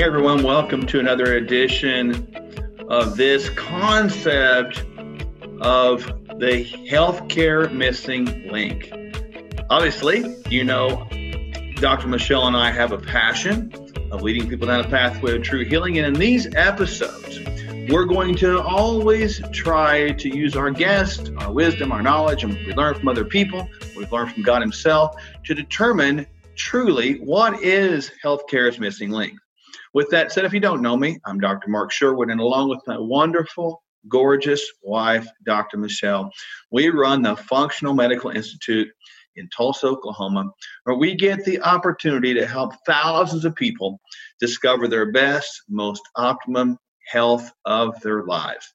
Hey everyone, welcome to another edition of this concept of the healthcare missing link. Obviously, you know, Dr. Michelle and I have a passion of leading people down a pathway of true healing. And in these episodes, we're going to always try to use our guest, our wisdom, our knowledge, and we learn from other people, we've learned from God Himself to determine truly what is healthcare's missing link. With that said, if you don't know me, I'm Dr. Mark Sherwood, and along with my wonderful, gorgeous wife, Dr. Michelle, we run the Functional Medical Institute in Tulsa, Oklahoma, where we get the opportunity to help thousands of people discover their best, most optimum health of their lives.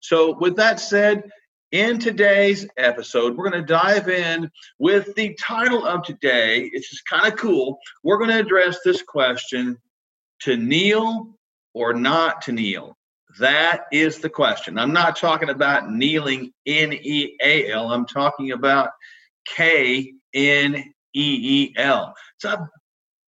So, with that said, in today's episode, we're going to dive in with the title of today. It's just kind of cool. We're going to address this question to kneel or not to kneel? That is the question. I'm not talking about kneeling N E A L. I'm talking about K N E E L. It's a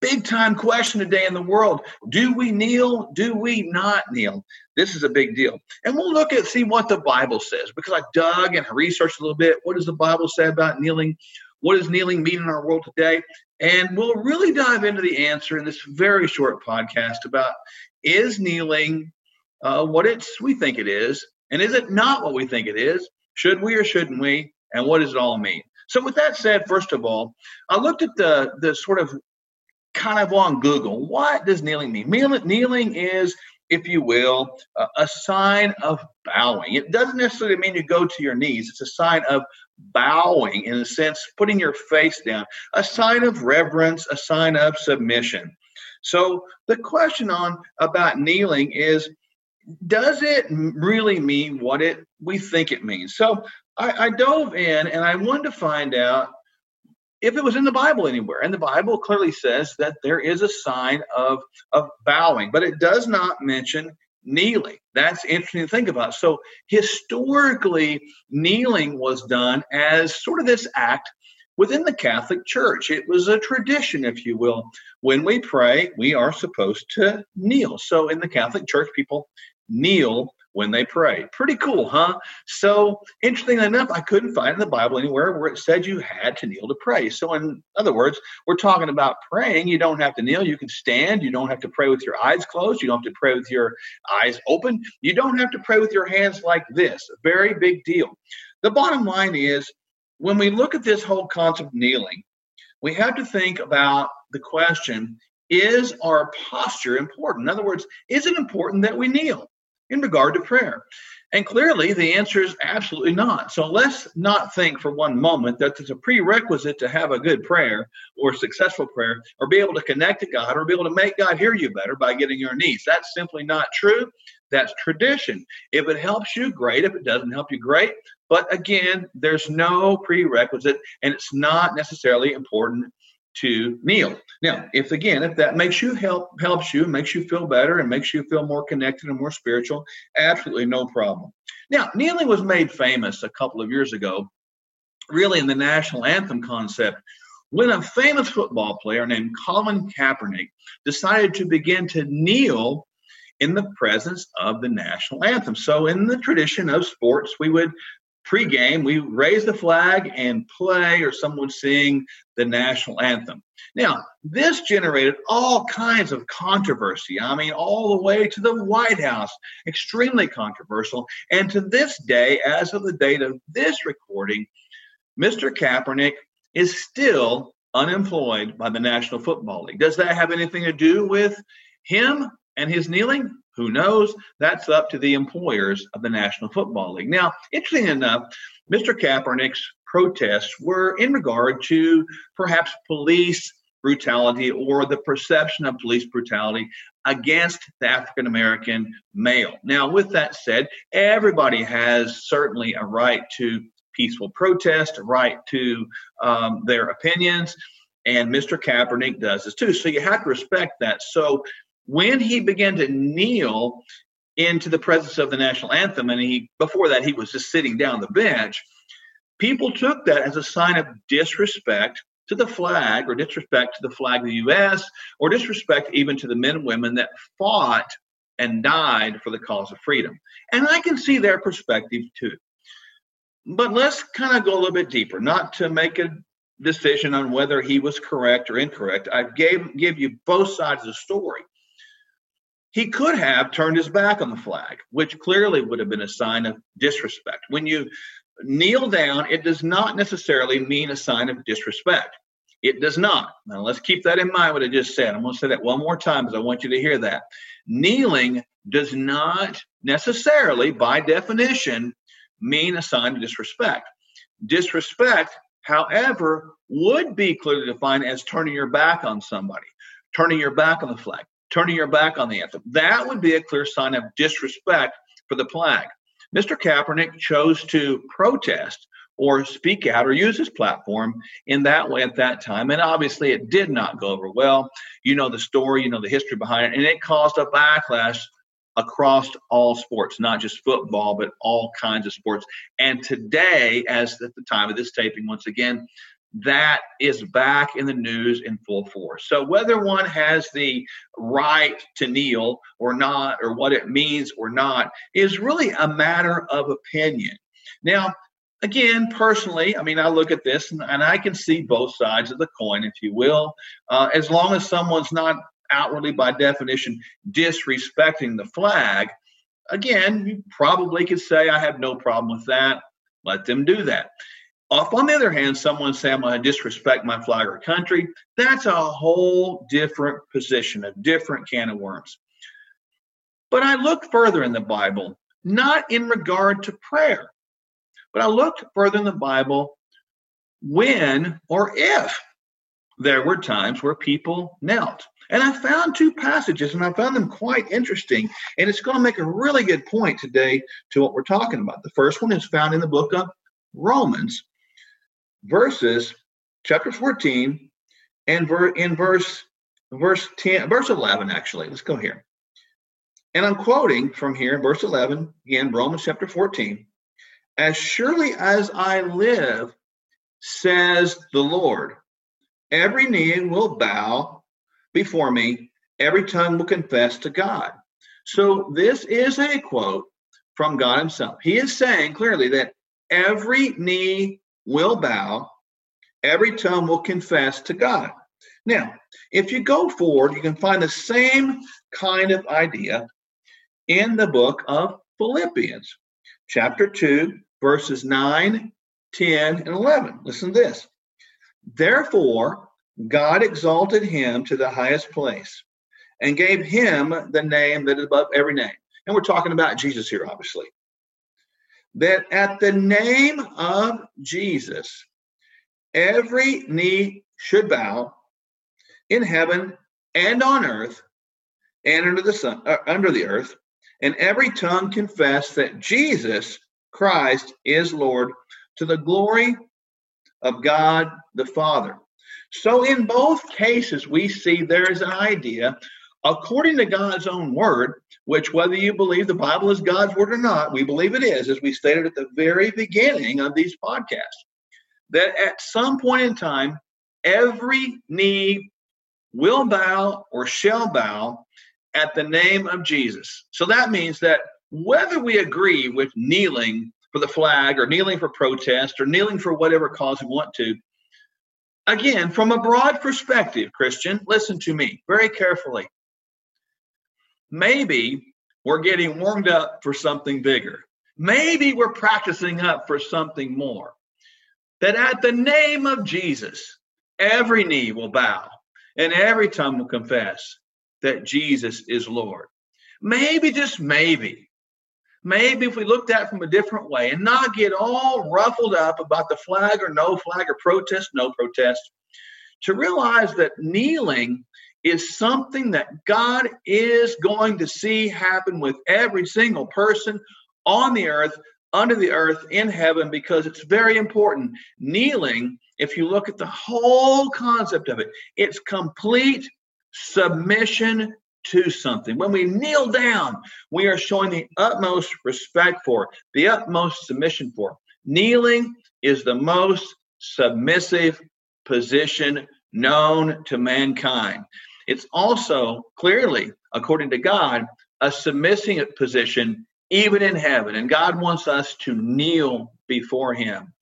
big time question today in the world. Do we kneel? Do we not kneel? This is a big deal. And we'll look at see what the Bible says because I dug and researched a little bit. What does the Bible say about kneeling? What does kneeling mean in our world today? And we'll really dive into the answer in this very short podcast about is kneeling uh, what it's we think it is, and is it not what we think it is? Should we or shouldn't we? And what does it all mean? So, with that said, first of all, I looked at the the sort of kind of on Google. What does kneeling mean? Kneeling is, if you will, a sign of bowing. It doesn't necessarily mean you go to your knees. It's a sign of bowing in a sense, putting your face down, a sign of reverence, a sign of submission. So the question on about kneeling is does it really mean what it we think it means? So I, I dove in and I wanted to find out if it was in the Bible anywhere. And the Bible clearly says that there is a sign of, of bowing, but it does not mention kneeling. That's interesting to think about. So, historically, kneeling was done as sort of this act within the Catholic Church. It was a tradition, if you will. When we pray, we are supposed to kneel. So, in the Catholic Church, people kneel when they pray. Pretty cool, huh? So, interestingly enough, I couldn't find in the Bible anywhere where it said you had to kneel to pray. So, in other words, we're talking about praying. You don't have to kneel. You can stand. You don't have to pray with your eyes closed. You don't have to pray with your eyes open. You don't have to pray with your hands like this. Very big deal. The bottom line is when we look at this whole concept of kneeling, we have to think about the question is our posture important? In other words, is it important that we kneel? In regard to prayer? And clearly, the answer is absolutely not. So let's not think for one moment that it's a prerequisite to have a good prayer or successful prayer or be able to connect to God or be able to make God hear you better by getting your knees. That's simply not true. That's tradition. If it helps you, great. If it doesn't help you, great. But again, there's no prerequisite and it's not necessarily important to kneel. Now, if again, if that makes you help helps you, makes you feel better and makes you feel more connected and more spiritual, absolutely no problem. Now, kneeling was made famous a couple of years ago, really in the national anthem concept, when a famous football player named Colin Kaepernick decided to begin to kneel in the presence of the national anthem. So, in the tradition of sports, we would pregame, we raise the flag and play, or someone sing the national anthem. Now, this generated all kinds of controversy. I mean, all the way to the White House, extremely controversial. And to this day, as of the date of this recording, Mr. Kaepernick is still unemployed by the National Football League. Does that have anything to do with him and his kneeling? Who knows? That's up to the employers of the National Football League. Now, interesting enough, Mr. Kaepernick's protests were in regard to perhaps police brutality or the perception of police brutality against the African American male. Now, with that said, everybody has certainly a right to peaceful protest, a right to um, their opinions, and Mr. Kaepernick does this too. So you have to respect that. So when he began to kneel into the presence of the national anthem, and he before that he was just sitting down the bench, people took that as a sign of disrespect to the flag or disrespect to the flag of the U.S. or disrespect even to the men and women that fought and died for the cause of freedom. And I can see their perspective too. But let's kind of go a little bit deeper, not to make a decision on whether he was correct or incorrect. I gave give you both sides of the story. He could have turned his back on the flag, which clearly would have been a sign of disrespect. When you kneel down, it does not necessarily mean a sign of disrespect. It does not. Now, let's keep that in mind, what I just said. I'm going to say that one more time because I want you to hear that. Kneeling does not necessarily, by definition, mean a sign of disrespect. Disrespect, however, would be clearly defined as turning your back on somebody, turning your back on the flag, turning your back on the anthem. That would be a clear sign of disrespect for the flag. Mr. Kaepernick chose to protest or speak out or use his platform in that way at that time. And obviously, it did not go over well. You know the story, you know the history behind it, and it caused a backlash across all sports, not just football, but all kinds of sports. And today, as at the time of this taping, once again, that is back in the news in full force. So, whether one has the right to kneel or not, or what it means or not, is really a matter of opinion. Now, again, personally, I mean, I look at this and, and I can see both sides of the coin, if you will, uh, as long as someone's not outwardly, by definition, disrespecting the flag. Again, you probably could say, I have no problem with that. Let them do that. If, on the other hand, someone say I'm going to disrespect my flag or country, that's a whole different position, a different can of worms. But I look further in the Bible, not in regard to prayer, but I looked further in the Bible when or if there were times where people knelt. And I found two passages and I found them quite interesting. And it's going to make a really good point today to what we're talking about. The first one is found in the book of Romans, verses chapter 14 and ver- in verse verse 10 verse 11 actually. Let's go here. And i'm quoting from here verse 11 again romans chapter 14 as surely as i live says the lord every knee will bow before me every tongue will confess to god. So this is a quote from god himself. He is saying clearly that every knee will bow, every tongue will confess to God. Now, if you go forward, you can find the same kind of idea in the book of Philippians, chapter 2, verses 9, 10, and 11. Listen to this. Therefore, God exalted him to the highest place and gave him the name that is above every name. And we're talking about Jesus here, obviously that at the name of Jesus, every knee should bow in heaven and on earth and under the sun uh, under the earth and every tongue confess that Jesus Christ is Lord to the glory of God the Father. So in both cases we see there is an idea according to God's own word, which whether you believe the Bible is God's word or not, we believe it is, as we stated at the very beginning of these podcasts, that at some point in time, every knee will bow or shall bow at the name of Jesus. So that means that whether we agree with kneeling for the flag or kneeling for protest or kneeling for whatever cause we want to, again, from a broad perspective, Christian, listen to me very carefully maybe we're getting warmed up for something bigger. Maybe we're practicing up for something more. That at the name of Jesus, every knee will bow and every tongue will confess that Jesus is Lord. Maybe, just maybe, maybe if we looked at from a different way and not get all ruffled up about the flag or no flag or protest, no protest, to realize that kneeling is something that God is going to see happen with every single person on the earth, under the earth, in heaven, because it's very important. Kneeling, if you look at the whole concept of it, it's complete submission to something. When we kneel down, we are showing the utmost respect for, the utmost submission for. Kneeling is the most submissive position known to mankind. It's also clearly, according to God, a submissive position even in heaven. And God wants us to kneel before Him.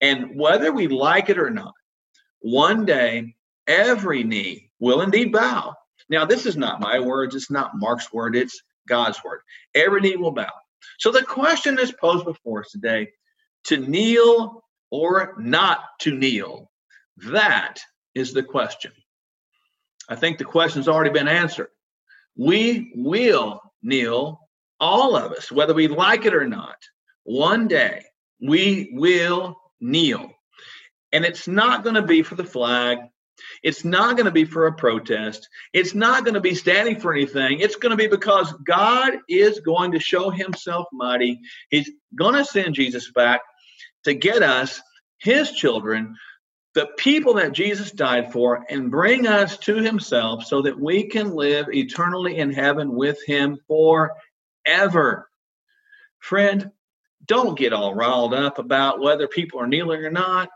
And whether we like it or not, one day every knee will indeed bow. Now, this is not my words, it's not Mark's word, it's God's word. Every knee will bow. So the question is posed before us today to kneel or not to kneel? That is the question. I think the question's already been answered. We will kneel, all of us, whether we like it or not. One day we will kneel. And it's not going to be for the flag. It's not going to be for a protest. It's not going to be standing for anything. It's going to be because God is going to show himself mighty. He's going to send Jesus back to get us, his children, the people that Jesus died for, and bring us to himself so that we can live eternally in heaven with him forever. Friend, don't get all riled up about whether people are kneeling or not.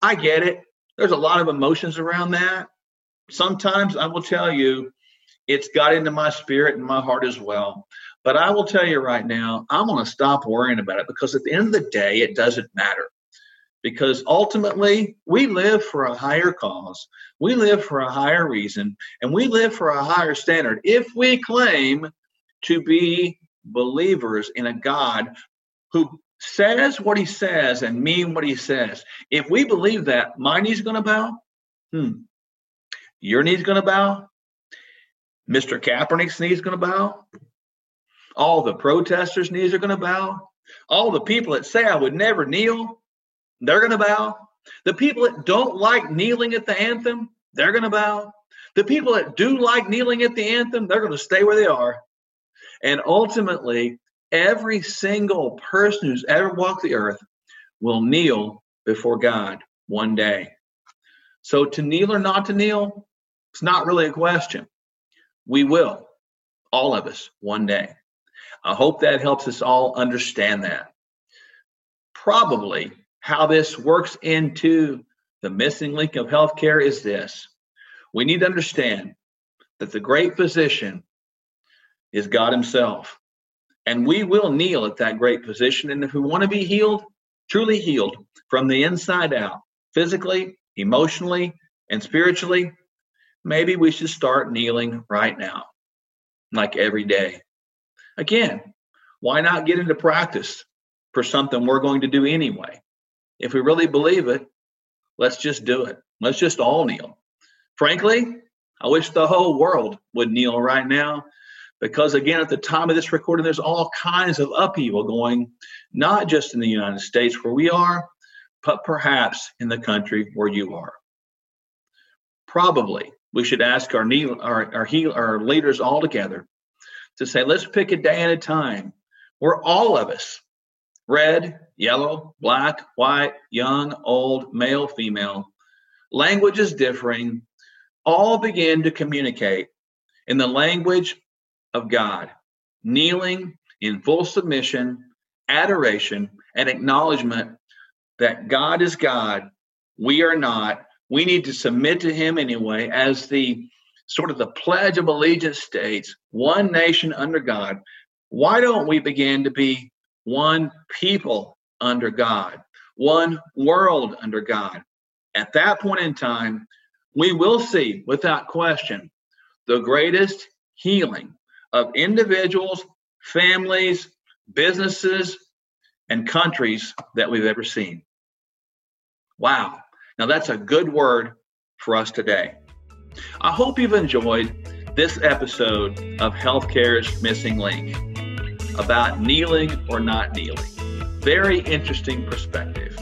I get it. There's a lot of emotions around that. Sometimes I will tell you, it's got into my spirit and my heart as well. But I will tell you right now, I'm going to stop worrying about it because at the end of the day, it doesn't matter. Because ultimately, we live for a higher cause, we live for a higher reason, and we live for a higher standard if we claim to be believers in a God who says what he says and mean what he says. If we believe that, my knee's going to bow. Hmm. Your knee's going to bow. Mr. Kaepernick's knee's going to bow. All the protesters' knees are going to bow. All the people that say I would never kneel, they're going to bow. The people that don't like kneeling at the anthem, they're going to bow. The people that do like kneeling at the anthem, they're going to stay where they are. And ultimately, every single person who's ever walked the earth will kneel before God one day. So to kneel or not to kneel, it's not really a question. We will, all of us, one day. I hope that helps us all understand that. Probably how this works into the missing link of healthcare is this we need to understand that the great physician is God Himself. And we will kneel at that great position. And if we want to be healed, truly healed from the inside out, physically, emotionally, and spiritually, maybe we should start kneeling right now, like every day. Again, why not get into practice for something we're going to do anyway? If we really believe it, let's just do it. Let's just all kneel. Frankly, I wish the whole world would kneel right now because, again, at the time of this recording, there's all kinds of upheaval going, not just in the United States where we are, but perhaps in the country where you are. Probably we should ask our, kneel, our, our, heal, our leaders all together to say, let's pick a day at a time where all of us, red, yellow, black, white, young, old, male, female, languages differing, all begin to communicate in the language of God, kneeling in full submission, adoration, and acknowledgement that God is God, we are not. We need to submit to Him anyway, as the sort of the Pledge of Allegiance states one nation under God. Why don't we begin to be one people under God, one world under God? At that point in time, we will see, without question, the greatest healing of individuals, families, businesses, and countries that we've ever seen. Wow. Now, that's a good word for us today. I hope you've enjoyed this episode of Healthcare's Missing Link about kneeling or not kneeling. Very interesting perspective.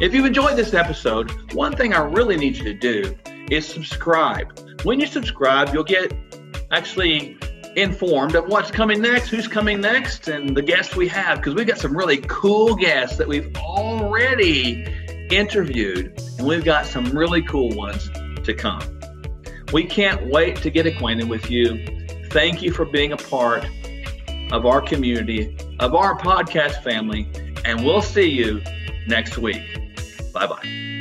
If you've enjoyed this episode, one thing I really need you to do is subscribe. When you subscribe, you'll get actually informed of what's coming next, who's coming next, and the guests we have, because we've got some really cool guests that we've already interviewed, and we've got some really cool ones to come. We can't wait to get acquainted with you. Thank you for being a part of our community, of our podcast family, and we'll see you next week. Bye bye.